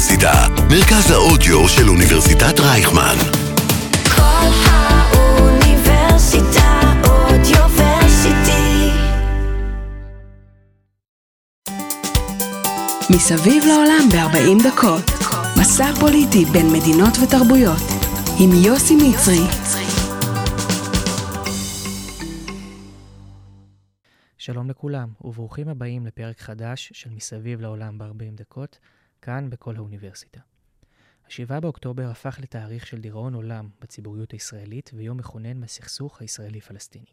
האוניברסיטה, מרכז האודיו של אוניברסיטת רייכמן. כל האוניברסיטה אודיוורסיטי. מסביב לעולם ב-40 דקות. מסע פוליטי בין מדינות ותרבויות. עם יוסי מצרי. שלום לכולם, וברוכים הבאים לפרק חדש של מסביב לעולם ב-40 דקות, כאן בכל האוניברסיטה. ה-7 באוקטובר הפך לתאריך של דיראון עולם בציבוריות הישראלית ויום מכונן מהסכסוך הישראלי-פלסטיני.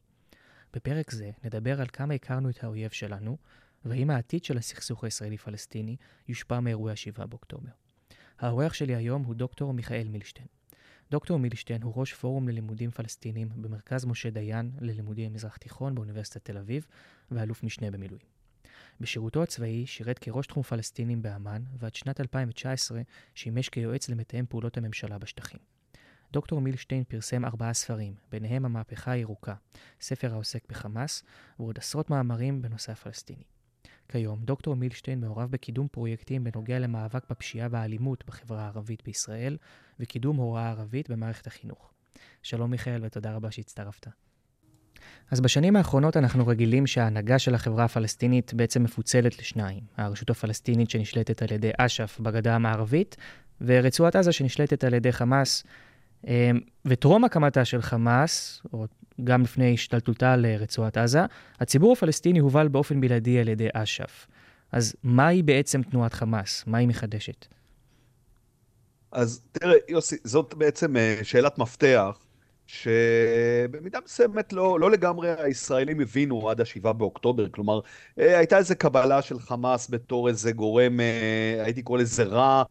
בפרק זה נדבר על כמה הכרנו את האויב שלנו, והאם העתיד של הסכסוך הישראלי-פלסטיני יושפע מאירועי ה-7 באוקטובר. האורח שלי היום הוא דוקטור מיכאל מילשטיין. דוקטור מילשטיין הוא ראש פורום ללימודים פלסטינים במרכז משה דיין ללימודי המזרח תיכון באוניברסיטת תל אביב, ואלוף משנה במילואים. בשירותו הצבאי שירת כראש תחום פלסטינים באמ"ן, ועד שנת 2019 שימש כיועץ למתאם פעולות הממשלה בשטחים. דוקטור מילשטיין פרסם ארבעה ספרים, ביניהם המהפכה הירוקה, ספר העוסק בחמאס, ועוד עשרות מאמרים בנושא הפלסטיני. כיום, דוקטור מילשטיין מעורב בקידום פרויקטים בנוגע למאבק בפשיעה והאלימות בחברה הערבית בישראל, וקידום הוראה ערבית במערכת החינוך. שלום מיכאל ותודה רבה שהצטרפת. אז בשנים האחרונות אנחנו רגילים שההנהגה של החברה הפלסטינית בעצם מפוצלת לשניים. הרשות הפלסטינית שנשלטת על ידי אש"ף בגדה המערבית, ורצועת עזה שנשלטת על ידי חמאס. אמ, וטרום הקמתה של חמאס, או גם לפני השתלטותה לרצועת עזה, הציבור הפלסטיני הובל באופן בלעדי על ידי אש"ף. אז מהי בעצם תנועת חמאס? מה היא מחדשת? אז תראה, יוסי, זאת בעצם אה, שאלת מפתח, שבמידה מסוימת לא, לא לגמרי הישראלים הבינו עד השבעה באוקטובר, כלומר, אה, הייתה איזו קבלה של חמאס בתור איזה גורם, אה, הייתי קורא לזה רע,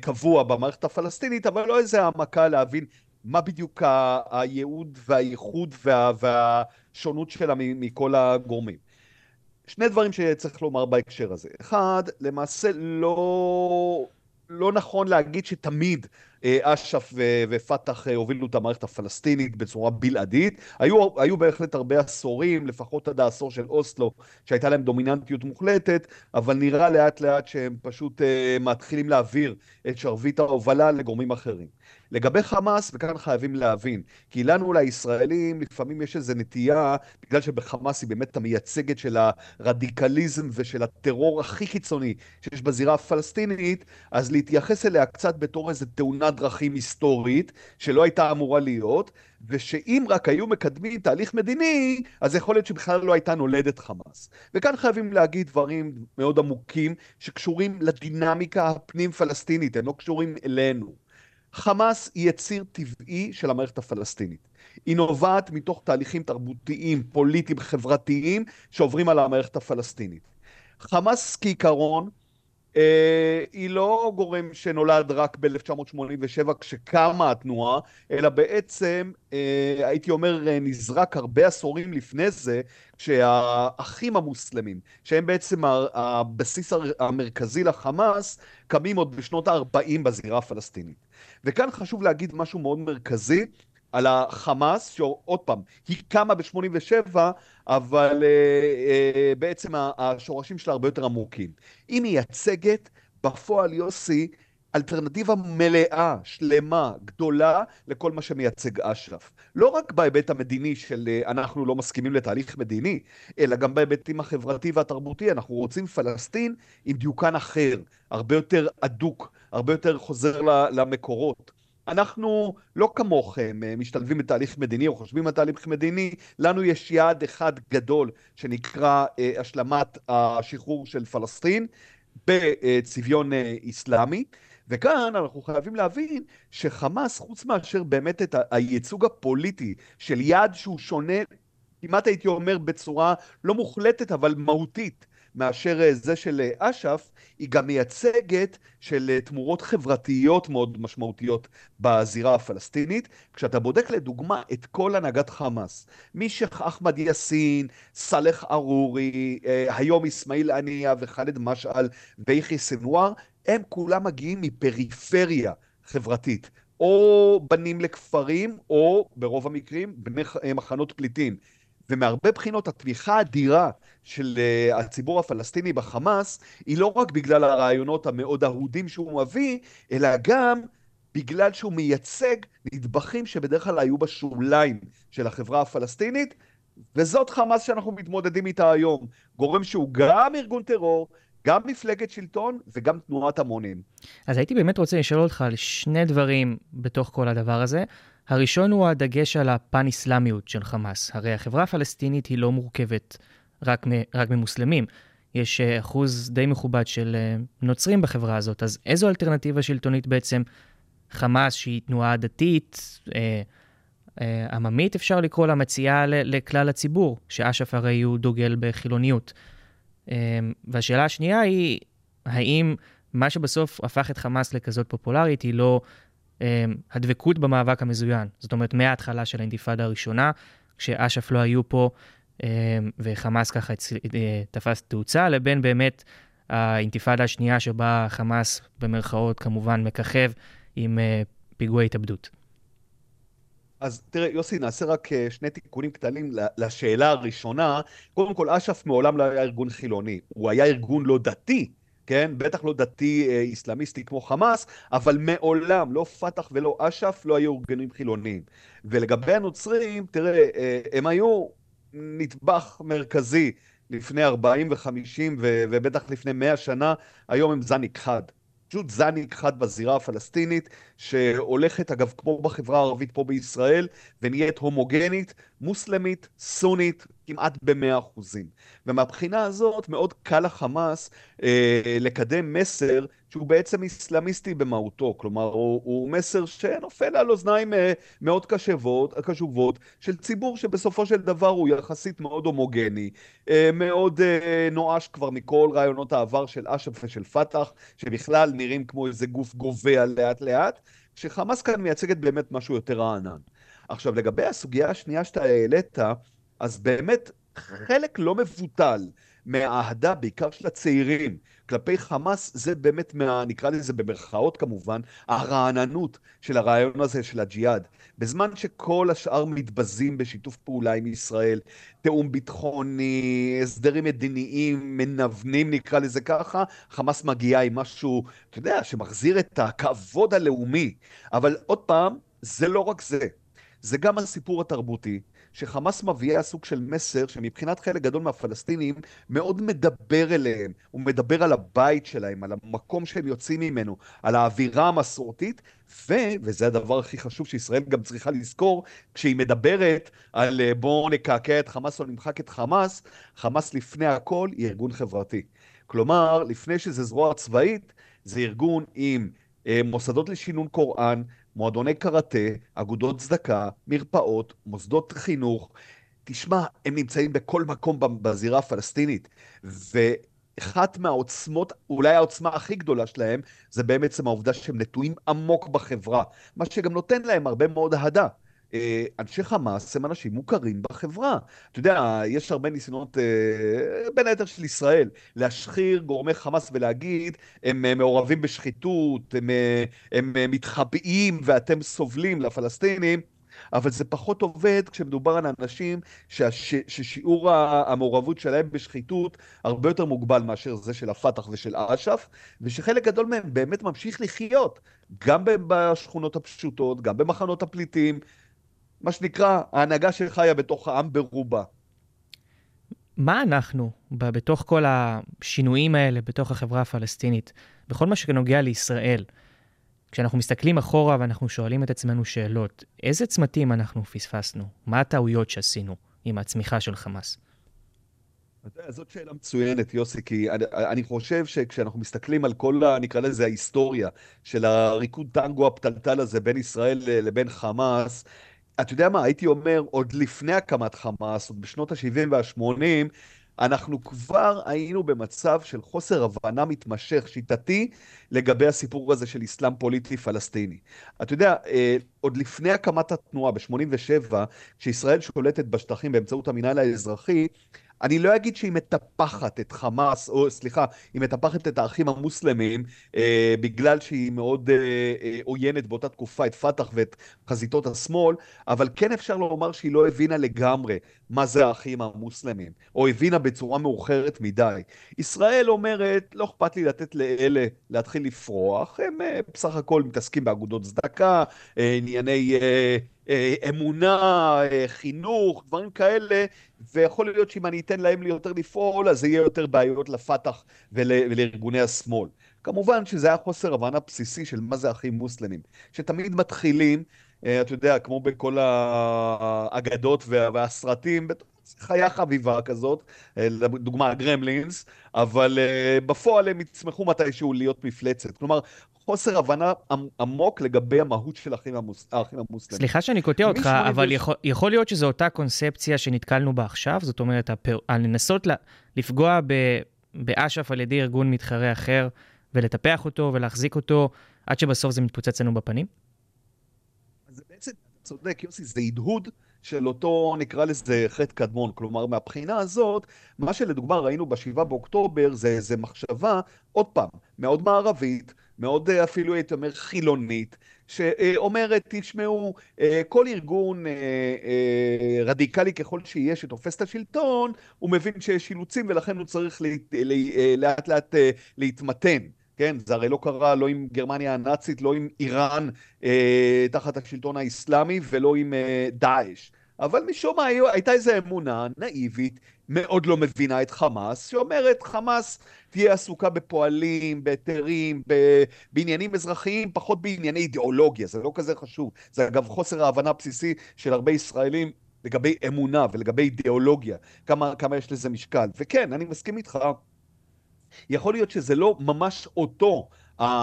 קבוע במערכת הפלסטינית, אבל לא איזה העמקה להבין מה בדיוק הייעוד והייחוד וה, והשונות שלה מכל הגורמים. שני דברים שצריך לומר בהקשר הזה. אחד, למעשה לא, לא נכון להגיד שתמיד אה, אש"ף ופת"ח אה, הובילו את המערכת הפלסטינית בצורה בלעדית. היו, היו בהחלט הרבה עשורים, לפחות עד העשור של אוסלו, שהייתה להם דומיננטיות מוחלטת, אבל נראה לאט לאט שהם פשוט uh, מתחילים להעביר את שרביט ההובלה לגורמים אחרים. לגבי חמאס, וכאן חייבים להבין, כי לנו לישראלים לפעמים יש איזו נטייה, בגלל שבחמאס היא באמת המייצגת של הרדיקליזם ושל הטרור הכי קיצוני שיש בזירה הפלסטינית, אז להתייחס אליה קצת בתור איזו תאונת דרכים היסטורית, שלא הייתה אמורה להיות, ושאם רק היו מקדמים תהליך מדיני, אז יכול להיות שבכלל לא הייתה נולדת חמאס. וכאן חייבים להגיד דברים מאוד עמוקים שקשורים לדינמיקה הפנים-פלסטינית, הם לא קשורים אלינו. חמאס היא יציר טבעי של המערכת הפלסטינית. היא נובעת מתוך תהליכים תרבותיים, פוליטיים, חברתיים, שעוברים על המערכת הפלסטינית. חמאס כעיקרון היא לא גורם שנולד רק ב-1987 כשקמה התנועה, אלא בעצם, אה, הייתי אומר, אה, נזרק הרבה עשורים לפני זה, כשהאחים המוסלמים, שהם בעצם הבסיס המרכזי לחמאס, קמים עוד בשנות ה-40 בזירה הפלסטינית. וכאן חשוב להגיד משהו מאוד מרכזי, על החמאס, שעוד פעם, היא קמה ב-87, אבל uh, uh, בעצם השורשים שלה הרבה יותר עמוקים. היא מייצגת בפועל, יוסי, אלטרנטיבה מלאה, שלמה, גדולה, לכל מה שמייצג אש"ף. לא רק בהיבט המדיני של uh, אנחנו לא מסכימים לתהליך מדיני, אלא גם בהיבטים החברתי והתרבותי. אנחנו רוצים פלסטין עם דיוקן אחר, הרבה יותר אדוק, הרבה יותר חוזר למקורות. אנחנו לא כמוכם אה, משתלבים בתהליך מדיני או חושבים על תהליך מדיני, לנו יש יעד אחד גדול שנקרא אה, השלמת השחרור של פלסטין בצביון אה, איסלאמי. וכאן אנחנו חייבים להבין שחמאס, חוץ מאשר באמת את הייצוג הפוליטי של יעד שהוא שונה, כמעט הייתי אומר בצורה לא מוחלטת אבל מהותית מאשר אה, זה של אה, אש"ף, היא גם מייצגת של אה, תמורות חברתיות מאוד משמעותיות בזירה הפלסטינית. כשאתה בודק לדוגמה את כל הנהגת חמאס, משייח' אחמד יאסין, סאלח ארורי, היום אסמאעיל עניה וח'אלד משעל ויחי סנואר, הם כולם מגיעים מפריפריה חברתית. או בנים לכפרים, או ברוב המקרים בני מחנות פליטים. ומהרבה בחינות התמיכה האדירה של uh, הציבור הפלסטיני בחמאס, היא לא רק בגלל הרעיונות המאוד אהודים שהוא מביא, אלא גם בגלל שהוא מייצג נדבכים שבדרך כלל היו בשוליים של החברה הפלסטינית, וזאת חמאס שאנחנו מתמודדים איתה היום. גורם שהוא גם ארגון טרור, גם מפלגת שלטון וגם תנועת המונים. אז הייתי באמת רוצה לשאול אותך על שני דברים בתוך כל הדבר הזה. הראשון הוא הדגש על הפן-אסלאמיות של חמאס. הרי החברה הפלסטינית היא לא מורכבת רק, מ- רק ממוסלמים. יש אה, אחוז די מכובד של אה, נוצרים בחברה הזאת, אז איזו אלטרנטיבה שלטונית בעצם חמאס, שהיא תנועה דתית, אה, אה, עממית אפשר לקרוא לה, מציעה לכלל הציבור, שאש"ף הרי הוא דוגל בחילוניות. אה, והשאלה השנייה היא, האם מה שבסוף הפך את חמאס לכזאת פופולרית היא לא הדבקות במאבק המזוין. זאת אומרת, מההתחלה של האינתיפאדה הראשונה, כשאש"ף לא היו פה וחמאס ככה תפס תאוצה, לבין באמת האינתיפאדה השנייה שבה חמאס במרכאות כמובן מככב עם פיגועי התאבדות. אז תראה, יוסי, נעשה רק אה, שני תיקונים קטנים לשאלה הראשונה. קודם כל, אש"ף מעולם לא היה ארגון חילוני, הוא היה ארגון לא דתי, כן? בטח לא דתי אה, כמו חמאס, אבל מעולם, לא פת"ח ולא אש"ף, לא היו ארגונים חילוניים. ולגבי הנוצרים, תראה, אה, הם היו נדבך מרכזי לפני 40 ו-50 ובטח לפני 100 שנה, היום הם זן נכחד. פשוט זן נכחד בזירה הפלסטינית, שהולכת, אגב, כמו בחברה הערבית פה בישראל, ונהיית הומוגנית, מוסלמית, סונית, כמעט במאה אחוזים. ומהבחינה הזאת, מאוד קל לחמאס אה, לקדם מסר שהוא בעצם איסלאמיסטי במהותו. כלומר, הוא, הוא מסר שנופל על אוזניים אה, מאוד קשבות, קשובות של ציבור שבסופו של דבר הוא יחסית מאוד הומוגני, אה, מאוד אה, נואש כבר מכל רעיונות העבר של אש"ף ושל פת"ח, שבכלל נראים כמו איזה גוף גובע לאט לאט, שחמאס כאן מייצגת באמת משהו יותר רענן. עכשיו, לגבי הסוגיה השנייה שאתה העלית, אז באמת חלק לא מבוטל מהאהדה, בעיקר של הצעירים, כלפי חמאס, זה באמת, מה, נקרא לזה במרכאות כמובן, הרעננות של הרעיון הזה של הג'יהאד. בזמן שכל השאר מתבזים בשיתוף פעולה עם ישראל, תיאום ביטחוני, הסדרים מדיניים, מנוונים נקרא לזה ככה, חמאס מגיעה עם משהו, אתה יודע, שמחזיר את הכבוד הלאומי. אבל עוד פעם, זה לא רק זה. זה גם הסיפור התרבותי, שחמאס מביאה סוג של מסר שמבחינת חלק גדול מהפלסטינים מאוד מדבר אליהם, הוא מדבר על הבית שלהם, על המקום שהם יוצאים ממנו, על האווירה המסורתית, ו, וזה הדבר הכי חשוב שישראל גם צריכה לזכור, כשהיא מדברת על אה, בואו נקעקע את חמאס או נמחק את חמאס, חמאס לפני הכל היא ארגון חברתי. כלומר, לפני שזה זרוע צבאית, זה ארגון עם אה, מוסדות לשינון קוראן, מועדוני קראטה, אגודות צדקה, מרפאות, מוסדות חינוך. תשמע, הם נמצאים בכל מקום בזירה הפלסטינית, ואחת מהעוצמות, אולי העוצמה הכי גדולה שלהם, זה בעצם העובדה שהם נטועים עמוק בחברה, מה שגם נותן להם הרבה מאוד אהדה. אה, אנשי חמאס הם אנשים מוכרים בחברה. אתה יודע, יש הרבה ניסיונות, אה, בין היתר של ישראל, להשחיר גורמי חמאס ולהגיד, הם אה, מעורבים בשחיתות, הם, הם מתחבאים ואתם סובלים לפלסטינים. אבל זה פחות עובד כשמדובר על אנשים שהש, ששיעור המעורבות שלהם בשחיתות הרבה יותר מוגבל מאשר זה של הפת"ח ושל אש"ף, ושחלק גדול מהם באמת ממשיך לחיות, גם בשכונות הפשוטות, גם במחנות הפליטים, מה שנקרא, ההנהגה שחיה בתוך העם ברובה. מה אנחנו, בתוך כל השינויים האלה, בתוך החברה הפלסטינית, בכל מה שנוגע לישראל, כשאנחנו מסתכלים אחורה ואנחנו שואלים את עצמנו שאלות, איזה צמתים אנחנו פספסנו? מה הטעויות שעשינו עם הצמיחה של חמאס? זאת שאלה מצוינת, יוסי, כי אני, אני חושב שכשאנחנו מסתכלים על כל, נקרא לזה, ההיסטוריה של הריקוד טנגו הפתלתל הזה בין ישראל לבין חמאס, אתה יודע מה, הייתי אומר, עוד לפני הקמת חמאס, עוד בשנות ה-70 וה-80, אנחנו כבר היינו במצב של חוסר הבנה מתמשך, שיטתי, לגבי הסיפור הזה של אסלאם פוליטי פלסטיני. אתה יודע, אה, עוד לפני הקמת התנועה, ב-87, כשישראל שולטת בשטחים באמצעות המינהל האזרחי, אני לא אגיד שהיא מטפחת את חמאס, או סליחה, היא מטפחת את האחים המוסלמים, אה, בגלל שהיא מאוד אה, אה, עוינת באותה תקופה את פת"ח ואת חזיתות השמאל, אבל כן אפשר לומר שהיא לא הבינה לגמרי מה זה האחים המוסלמים, או הבינה בצורה מאוחרת מדי. ישראל אומרת, לא אכפת לי לתת לאלה להתחיל לפרוח, הם אה, בסך הכל מתעסקים באגודות צדקה, אה, ענייני... אה, אמונה, אה, חינוך, דברים כאלה, ויכול להיות שאם אני אתן להם יותר לפעול, אז זה יהיה יותר בעיות לפת"ח ול, ולארגוני השמאל. כמובן שזה היה חוסר הבנה בסיסי של מה זה אחים מוסלמים, שתמיד מתחילים, אה, אתה יודע, כמו בכל האגדות והסרטים, חיה חביבה כזאת, לדוגמה הגרמלינס, אבל בפועל הם יצמחו מתישהו להיות מפלצת. כלומר, חוסר הבנה עמוק לגבי המהות של האחים המוס... המוסלמים. סליחה שאני קוטע אותך, אבל יכול, יכול להיות שזו אותה קונספציה שנתקלנו בה עכשיו, זאת אומרת, הפר... לנסות. לפגוע ב... באש"ף על ידי ארגון מתחרה אחר, ולטפח אותו ולהחזיק אותו, עד שבסוף זה מתפוצץ לנו בפנים? זה בעצם, צודק, יוסי, זה הדהוד של אותו, נקרא לזה, חטא קדמון. כלומר, מהבחינה הזאת, מה שלדוגמה ראינו ב-7 באוקטובר זה, זה מחשבה, עוד פעם, מאוד מערבית, מאוד אה, אפילו הייתי אומר חילונית, שאומרת, תשמעו, אה, כל ארגון אה, רדיקלי ככל שיהיה שתופס את השלטון, הוא מבין שיש אילוצים ולכן הוא צריך לאט לאט להתמתן. כן, זה הרי לא קרה לא עם גרמניה הנאצית, לא עם איראן אה, תחת השלטון האסלאמי ולא עם אה, דאעש. אבל משום מה הייתה איזו אמונה נאיבית, מאוד לא מבינה את חמאס, שאומרת חמאס תהיה עסוקה בפועלים, בהיתרים, בעניינים אזרחיים, פחות בענייני אידיאולוגיה, זה לא כזה חשוב. זה אגב חוסר ההבנה הבסיסי של הרבה ישראלים לגבי אמונה ולגבי אידיאולוגיה, כמה, כמה יש לזה משקל. וכן, אני מסכים איתך, יכול להיות שזה לא ממש אותו,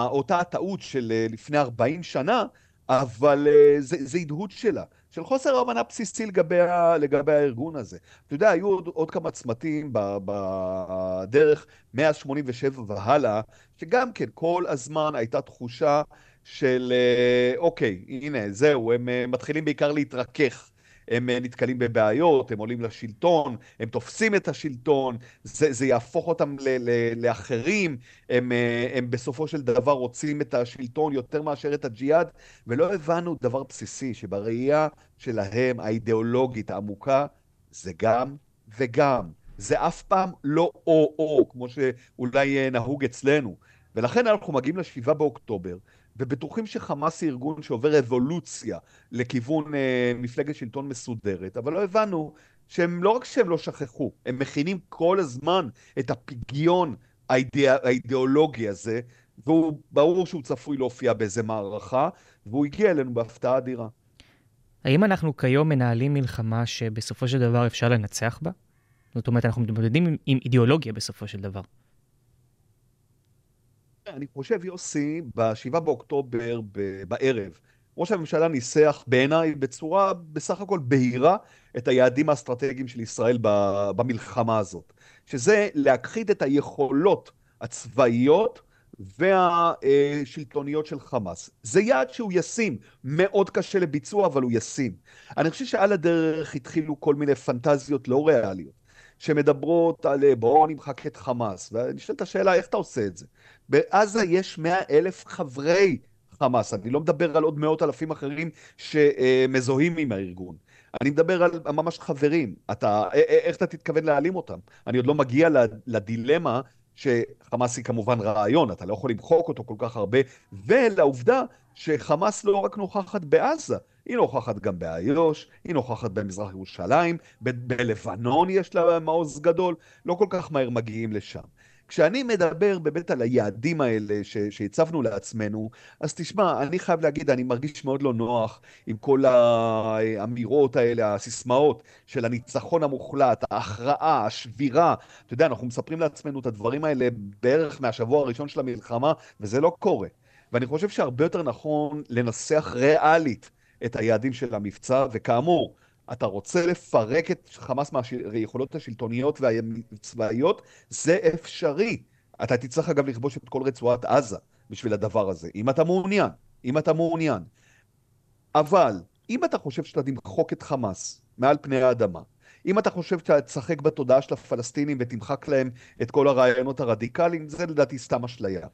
אותה הטעות של אה, לפני 40 שנה, אבל אה, זה, זה הדהוד שלה. של חוסר הבנה בסיסי לגבי, ה, לגבי הארגון הזה. אתה יודע, היו עוד, עוד כמה צמתים בדרך מאז 87 והלאה, שגם כן כל הזמן הייתה תחושה של אה, אוקיי, הנה, זהו, הם אה, מתחילים בעיקר להתרכך. הם אה, נתקלים בבעיות, הם עולים לשלטון, הם תופסים את השלטון, זה, זה יהפוך אותם ל, ל, לאחרים, הם, אה, הם בסופו של דבר רוצים את השלטון יותר מאשר את הג'יהאד, ולא הבנו דבר בסיסי, שבראייה שלהם, האידיאולוגית העמוקה, זה גם וגם. זה אף פעם לא או-או, כמו שאולי אה, נהוג אצלנו. ולכן אנחנו מגיעים לשבעה באוקטובר, ובטוחים שחמאס היא ארגון שעובר אבולוציה לכיוון אה, מפלגת שלטון מסודרת, אבל לא הבנו שהם לא רק שהם לא שכחו, הם מכינים כל הזמן את הפגיון האידא, האידיאולוגי הזה, והוא ברור שהוא צפוי להופיע באיזה מערכה, והוא הגיע אלינו בהפתעה אדירה. האם אנחנו כיום מנהלים מלחמה שבסופו של דבר אפשר לנצח בה? זאת אומרת, אנחנו מתמודדים עם, עם אידיאולוגיה בסופו של דבר. אני חושב, יוסי, ב-7 באוקטובר בערב, ראש הממשלה ניסח בעיניי בצורה בסך הכל בהירה את היעדים האסטרטגיים של ישראל במלחמה הזאת, שזה להכחיד את היכולות הצבאיות והשלטוניות של חמאס. זה יעד שהוא ישים, מאוד קשה לביצוע, אבל הוא ישים. אני חושב שעל הדרך התחילו כל מיני פנטזיות לא ריאליות. שמדברות על אה, בואו נמחק את חמאס, ונשאלת השאלה איך אתה עושה את זה. בעזה יש מאה אלף חברי חמאס, אני לא מדבר על עוד מאות אלפים אחרים שמזוהים עם הארגון. אני מדבר על ממש חברים, אתה, איך אתה תתכוון להעלים אותם? אני עוד לא מגיע לדילמה שחמאס היא כמובן רעיון, אתה לא יכול למחוק אותו כל כך הרבה, ולעובדה שחמאס לא רק נוכחת בעזה, היא נוכחת גם באיו"ש, היא נוכחת במזרח ירושלים, בלבנון יש לה מעוז גדול, לא כל כך מהר מגיעים לשם. כשאני מדבר באמת על היעדים האלה שהצבנו לעצמנו, אז תשמע, אני חייב להגיד, אני מרגיש מאוד לא נוח עם כל האמירות האלה, הסיסמאות של הניצחון המוחלט, ההכרעה, השבירה. אתה יודע, אנחנו מספרים לעצמנו את הדברים האלה בערך מהשבוע הראשון של המלחמה, וזה לא קורה. ואני חושב שהרבה יותר נכון לנסח ריאלית את היעדים של המבצע, וכאמור, אתה רוצה לפרק את חמאס מהיכולות השלטוניות והצבאיות, זה אפשרי. אתה תצטרך אגב לכבוש את כל רצועת עזה בשביל הדבר הזה, אם אתה מעוניין, אם אתה מעוניין. אבל אם אתה חושב שאתה תמחוק את חמאס מעל פני האדמה, אם אתה חושב שאתה תשחק בתודעה של הפלסטינים ותמחק להם את כל הרעיונות הרדיקליים, זה לדעתי סתם אשליה.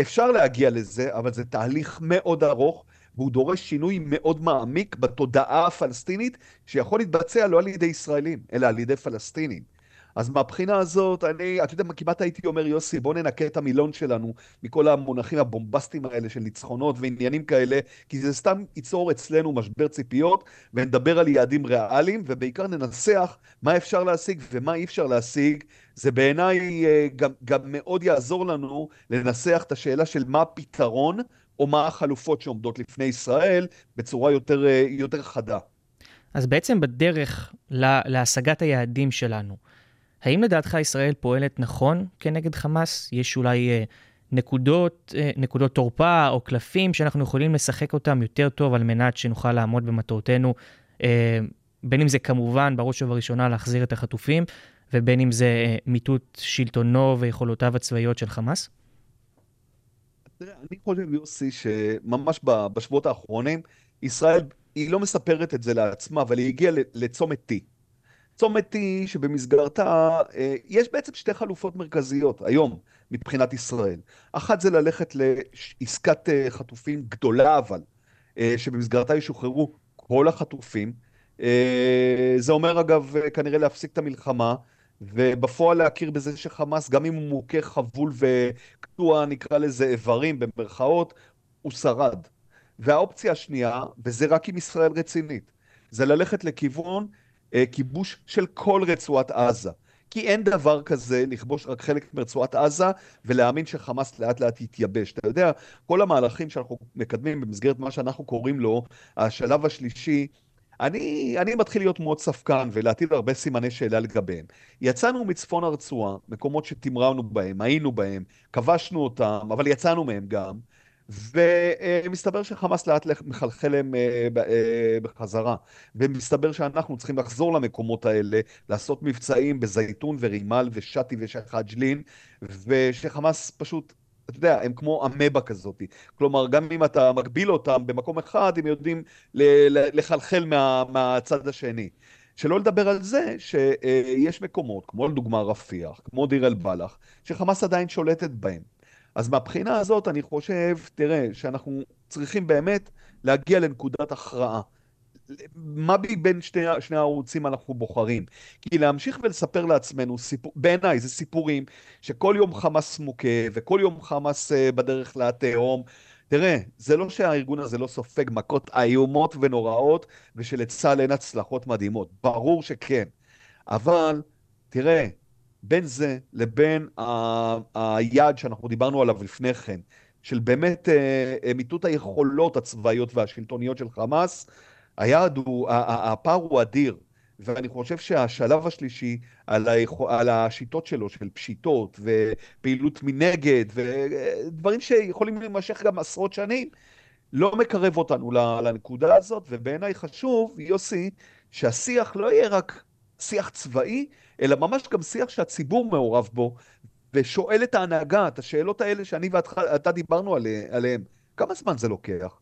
אפשר להגיע לזה, אבל זה תהליך מאוד ארוך, והוא דורש שינוי מאוד מעמיק בתודעה הפלסטינית, שיכול להתבצע לא על ידי ישראלים, אלא על ידי פלסטינים. אז מהבחינה הזאת, אני, אתה יודע, כמעט הייתי אומר, יוסי, בוא ננקה את המילון שלנו מכל המונחים הבומבסטיים האלה של ניצחונות ועניינים כאלה, כי זה סתם ייצור אצלנו משבר ציפיות, ונדבר על יעדים ריאליים, ובעיקר ננסח מה אפשר להשיג ומה אי אפשר להשיג. זה בעיניי אה, גם, גם מאוד יעזור לנו לנסח את השאלה של מה הפתרון, או מה החלופות שעומדות לפני ישראל, בצורה יותר, אה, יותר חדה. אז בעצם בדרך להשגת היעדים שלנו, האם לדעתך ישראל פועלת נכון כנגד חמאס? יש אולי אה, נקודות, אה, נקודות תורפה או קלפים שאנחנו יכולים לשחק אותם יותר טוב על מנת שנוכל לעמוד במטרותינו, בין אם זה כמובן, בראש ובראשונה, להחזיר את החטופים, ובין אם זה מיטוט שלטונו ויכולותיו הצבאיות של חמאס? תראה, אני חושב, יוסי, שממש בשבועות האחרונים, ישראל, היא לא מספרת את זה לעצמה, אבל היא הגיעה לצומת T. צומת T שבמסגרתה אה, יש בעצם שתי חלופות מרכזיות היום מבחינת ישראל. אחת זה ללכת לעסקת אה, חטופים גדולה אבל, אה, שבמסגרתה ישוחררו כל החטופים. זה אומר אגב כנראה להפסיק את המלחמה, ובפועל להכיר בזה שחמאס, גם אם הוא מוכה חבול וקטוע, נקרא לזה איברים במרכאות, הוא שרד. והאופציה השנייה, וזה רק עם ישראל רצינית, זה ללכת לכיוון אה, כיבוש של כל רצועת עזה. כי אין דבר כזה לכבוש רק חלק מרצועת עזה ולהאמין שחמאס לאט לאט יתייבש. אתה יודע, כל המהלכים שאנחנו מקדמים במסגרת מה שאנחנו קוראים לו השלב השלישי, אני, אני מתחיל להיות מאוד ספקן ולהטיל הרבה סימני שאלה לגביהם. יצאנו מצפון הרצועה, מקומות שתמרנו בהם, היינו בהם, כבשנו אותם, אבל יצאנו מהם גם. ומסתבר שחמאס לאט מחלחל להם אה, אה, בחזרה. ומסתבר שאנחנו צריכים לחזור למקומות האלה, לעשות מבצעים בזייתון ורימל ושאטי ושחאג'לין, ושחמאס פשוט, אתה יודע, הם כמו אמבה כזאת. כלומר, גם אם אתה מגביל אותם במקום אחד, הם יודעים לחלחל מה, מהצד השני. שלא לדבר על זה שיש מקומות, כמו לדוגמה רפיח, כמו דיר אל-בלח, שחמאס עדיין שולטת בהם. אז מהבחינה הזאת אני חושב, תראה, שאנחנו צריכים באמת להגיע לנקודת הכרעה. מה בין שני, שני הערוצים אנחנו בוחרים? כי להמשיך ולספר לעצמנו, בעיניי זה סיפורים שכל יום חמאס מוכה וכל יום חמאס uh, בדרך לתהום. תראה, זה לא שהארגון הזה לא סופג מכות איומות ונוראות ושלצה"ל אין הצלחות מדהימות, ברור שכן. אבל, תראה, בין זה לבין היעד שאנחנו דיברנו עליו לפני כן, של באמת אה, אה, מיטוט היכולות הצבאיות והשלטוניות של חמאס, היעד הוא, הפער הוא אדיר. ואני חושב שהשלב השלישי על, היכול, על השיטות שלו, של פשיטות ופעילות מנגד ודברים שיכולים להימשך גם עשרות שנים, לא מקרב אותנו לנקודה הזאת, ובעיניי חשוב, יוסי, שהשיח לא יהיה רק שיח צבאי, אלא ממש גם שיח שהציבור מעורב בו, ושואל את ההנהגה, את השאלות האלה שאני ואתה דיברנו עליהן. כמה זמן זה לוקח?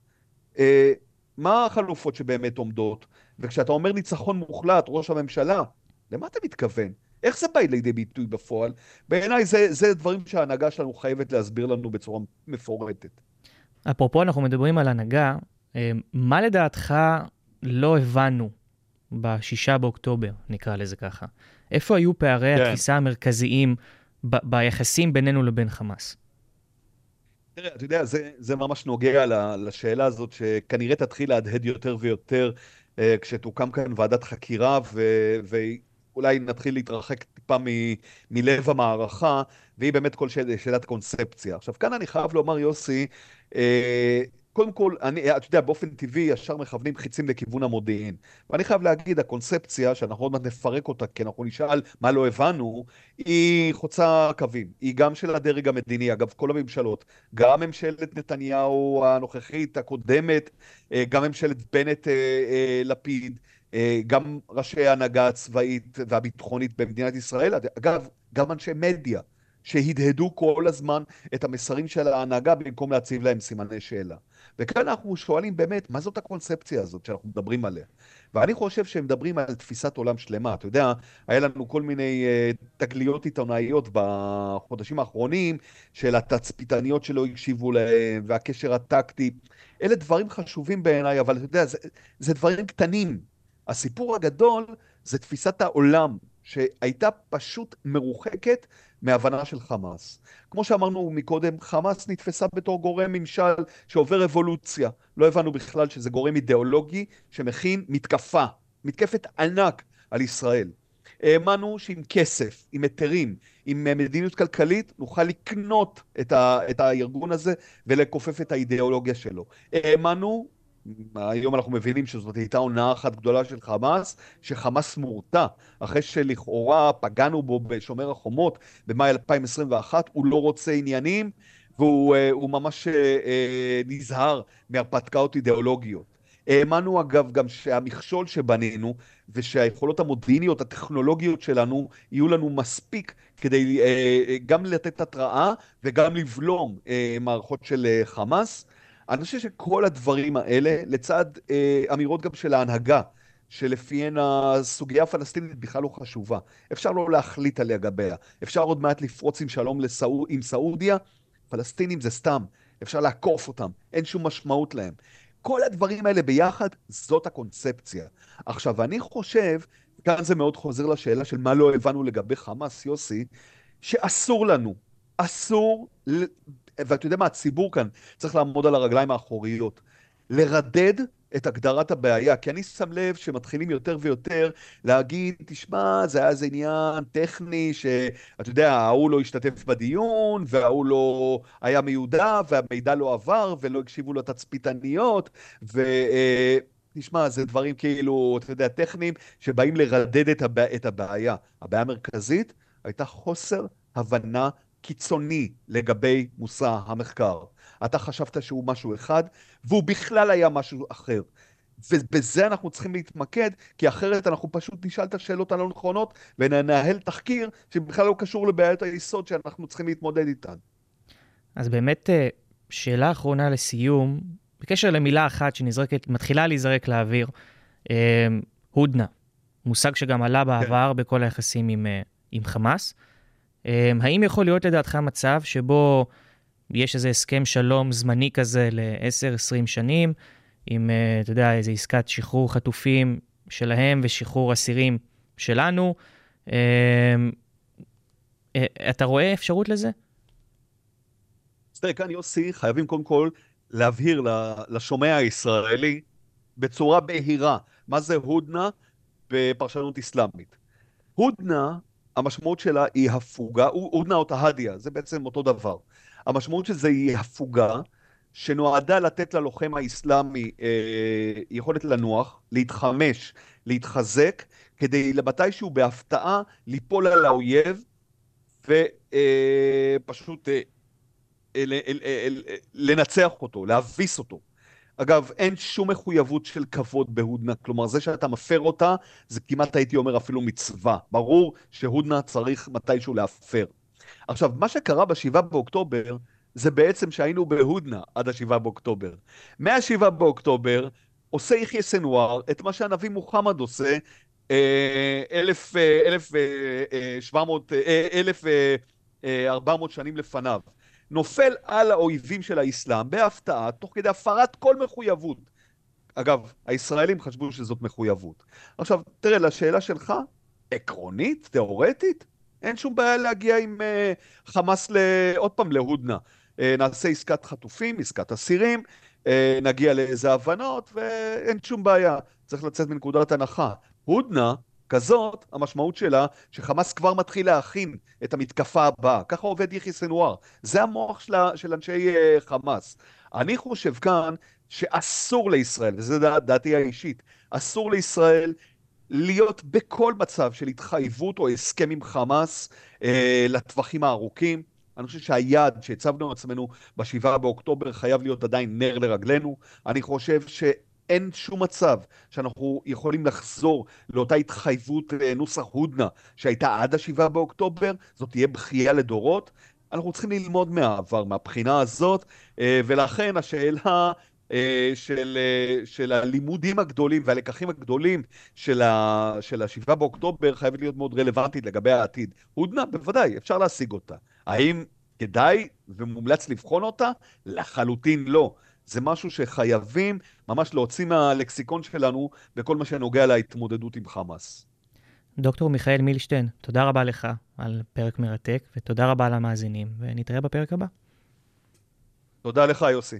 מה החלופות שבאמת עומדות? וכשאתה אומר ניצחון מוחלט, ראש הממשלה, למה אתה מתכוון? איך זה בא לידי ביטוי בפועל? בעיניי זה, זה דברים שההנהגה שלנו חייבת להסביר לנו בצורה מפורטת. אפרופו, אנחנו מדברים על הנהגה, אה, מה לדעתך לא הבנו בשישה באוקטובר, נקרא לזה ככה? איפה היו פערי כן. התפיסה המרכזיים ב- ביחסים בינינו לבין חמאס? תראה, אתה יודע, זה, זה ממש נוגע לשאלה הזאת, שכנראה תתחיל להדהד יותר ויותר אה, כשתוקם כאן ועדת חקירה, ו, ואולי נתחיל להתרחק טיפה מ, מלב המערכה, והיא באמת כל שאל, שאלת קונספציה. עכשיו, כאן אני חייב לומר, יוסי, אה, קודם כל, אני, אתה יודע, באופן טבעי ישר מכוונים חיצים לכיוון המודיעין. ואני חייב להגיד, הקונספציה, שאנחנו עוד מעט נפרק אותה, כי אנחנו נשאל מה לא הבנו, היא חוצה קווים. היא גם של הדרג המדיני, אגב, כל הממשלות, גם ממשלת נתניהו הנוכחית, הקודמת, אה, גם ממשלת בנט-לפיד, אה, אה, גם ראשי ההנהגה הצבאית והביטחונית במדינת ישראל, אגב, גם אנשי מדיה. שהדהדו כל הזמן את המסרים של ההנהגה במקום להציב להם סימני שאלה. וכאן אנחנו שואלים באמת, מה זאת הקונספציה הזאת שאנחנו מדברים עליה? ואני חושב שהם מדברים על תפיסת עולם שלמה. אתה יודע, היה לנו כל מיני uh, תגליות עיתונאיות בחודשים האחרונים של התצפיתניות שלא הקשיבו להם, והקשר הטקטי. אלה דברים חשובים בעיניי, אבל אתה יודע, זה, זה דברים קטנים. הסיפור הגדול זה תפיסת העולם, שהייתה פשוט מרוחקת מהבנה של חמאס. כמו שאמרנו מקודם, חמאס נתפסה בתור גורם ממשל שעובר אבולוציה. לא הבנו בכלל שזה גורם אידיאולוגי שמכין מתקפה, מתקפת ענק על ישראל. האמנו שעם כסף, עם היתרים, עם מדיניות כלכלית, נוכל לקנות את, ה, את הארגון הזה ולכופף את האידיאולוגיה שלו. האמנו היום אנחנו מבינים שזאת הייתה הונאה אחת גדולה של חמאס, שחמאס מורתע, אחרי שלכאורה פגענו בו בשומר החומות במאי 2021, הוא לא רוצה עניינים, והוא uh, ממש uh, uh, נזהר מהרפתקאות אידיאולוגיות. האמנו אגב גם שהמכשול שבנינו ושהיכולות המודיעיניות, הטכנולוגיות שלנו, יהיו לנו מספיק כדי גם לתת התראה וגם לבלום מערכות של חמאס. אני חושב שכל הדברים האלה, לצד אה, אמירות גם של ההנהגה, שלפיהן הסוגיה הפלסטינית בכלל לא חשובה. אפשר לא להחליט עליה גביה. אפשר עוד מעט לפרוץ עם שלום לסעוד, עם סעודיה. פלסטינים זה סתם. אפשר לעקוף אותם. אין שום משמעות להם. כל הדברים האלה ביחד, זאת הקונספציה. עכשיו, אני חושב, כאן זה מאוד חוזר לשאלה של מה לא הבנו לגבי חמאס, יוסי, שאסור לנו, אסור ואתה יודע מה, הציבור כאן צריך לעמוד על הרגליים האחוריות. לרדד את הגדרת הבעיה, כי אני שם לב שמתחילים יותר ויותר להגיד, תשמע, זה היה איזה עניין טכני, שאתה יודע, ההוא לא השתתף בדיון, וההוא לא היה מיודע, והמידע לא עבר, ולא הקשיבו לתצפיתניות, ו... אה, תשמע, זה דברים כאילו, אתה יודע, טכניים, שבאים לרדד את, הבע... את הבעיה. הבעיה המרכזית הייתה חוסר הבנה קיצוני לגבי מושא המחקר. אתה חשבת שהוא משהו אחד, והוא בכלל היה משהו אחר. ובזה אנחנו צריכים להתמקד, כי אחרת אנחנו פשוט נשאל את השאלות הלא נכונות וננהל תחקיר שבכלל לא קשור לבעיות היסוד שאנחנו צריכים להתמודד איתן. אז באמת, אה, שאלה אחרונה לסיום, בקשר למילה אחת שנזרקת, מתחילה להיזרק לאוויר, אה, הודנה, מושג שגם עלה כן. בעבר כן. בכל היחסים עם, אה, עם חמאס. אמ, האם יכול להיות לדעתך מצב שבו יש איזה הסכם שלום זמני כזה ל-10-20 שנים, עם, אה, אתה יודע, איזו עסקת שחרור חטופים שלהם ושחרור אסירים שלנו? אמ, אה, אתה רואה אפשרות לזה? אז תראה, כאן יוסי, חייבים קודם כל להבהיר לשומע הישראלי בצורה בהירה מה זה הודנה בפרשנות אסלאמית. הודנה המשמעות שלה היא הפוגה, הודנה או תהדיה, זה בעצם אותו דבר. המשמעות של זה היא הפוגה, שנועדה לתת ללוחם האסלאמי אה, יכולת לנוח, להתחמש, להתחזק, כדי למתישהו בהפתעה ליפול על האויב ופשוט אה, אה, אה, לנצח אותו, להביס אותו. אגב, אין שום מחויבות של כבוד בהודנה, כלומר זה שאתה מפר אותה, זה כמעט הייתי אומר אפילו מצווה. ברור שהודנה צריך מתישהו להפר. עכשיו, מה שקרה בשבעה באוקטובר, זה בעצם שהיינו בהודנה עד השבעה באוקטובר. מהשבעה באוקטובר עושה יחיא סנוואר את מה שהנביא מוחמד עושה אה, אלף, אה, אלף אה, מאות שנים לפניו. נופל על האויבים של האסלאם בהפתעה, תוך כדי הפרת כל מחויבות. אגב, הישראלים חשבו שזאת מחויבות. עכשיו, תראה, לשאלה שלך, עקרונית, תיאורטית, אין שום בעיה להגיע עם uh, חמאס, ל... עוד פעם, להודנה. Uh, נעשה עסקת חטופים, עסקת אסירים, uh, נגיע לאיזה הבנות, ואין שום בעיה. צריך לצאת מנקודת הנחה. הודנה כזאת, המשמעות שלה שחמאס כבר מתחיל להכין את המתקפה הבאה. ככה עובד יחיא סנוואר. זה המוח של, של אנשי uh, חמאס. אני חושב כאן שאסור לישראל, וזו דע, דעתי האישית, אסור לישראל להיות בכל מצב של התחייבות או הסכם עם חמאס uh, לטווחים הארוכים. אני חושב שהיעד שהצבנו עצמנו בשבעה באוקטובר חייב להיות עדיין נר לרגלינו. אני חושב ש... אין שום מצב שאנחנו יכולים לחזור לאותה התחייבות אה, נוסח הודנה שהייתה עד השבעה באוקטובר, זאת תהיה בכייה לדורות. אנחנו צריכים ללמוד מהעבר, מהבחינה הזאת, אה, ולכן השאלה אה, של, של הלימודים הגדולים והלקחים הגדולים של, השבעה באוקטובר חייבת להיות מאוד רלוונטית לגבי העתיד. הודנה, בוודאי, אפשר להשיג אותה. האם כדאי ומומלץ לבחון אותה? לחלוטין לא. זה משהו שחייבים ממש להוציא מהלקסיקון שלנו בכל מה שנוגע להתמודדות עם חמאס. דוקטור מיכאל מילשטיין, תודה רבה לך על פרק מרתק, ותודה רבה למאזינים, ונתראה בפרק הבא. תודה לך, יוסי.